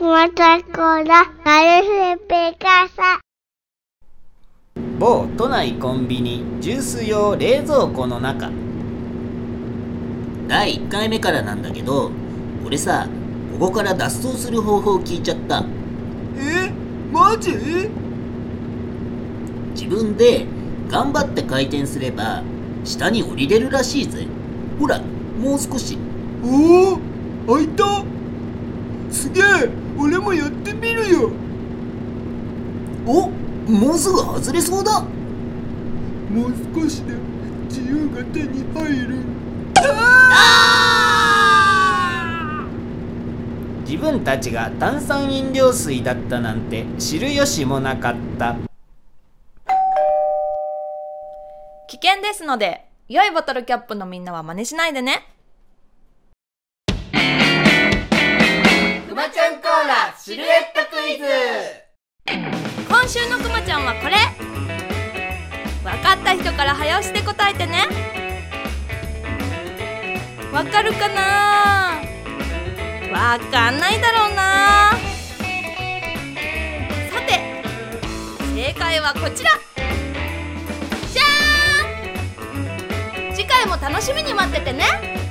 ラ、ガルフペカサ。某都内コンビニジュース用冷蔵庫の中。第1回目からなんだけど俺さここから脱走する方法を聞いちゃった。え？マジ？自分で頑張って回転すれば下に降りれるらしいぜ。ほらもう少し。おお開いた。すげえ俺もやってみるよ。おもうすぐ外れそうだ。もう少しで自由が手に入る。自分たちが炭酸飲料水だったなんて知る由もなかった。危険ですので、良いボトルキャップのみんなは真似しないでね。週のくまちゃんはこれ。分かった人から早押しで答えてね。わかるかな。わかんないだろうな。さて正解はこちら。じゃーん。次回も楽しみに待っててね。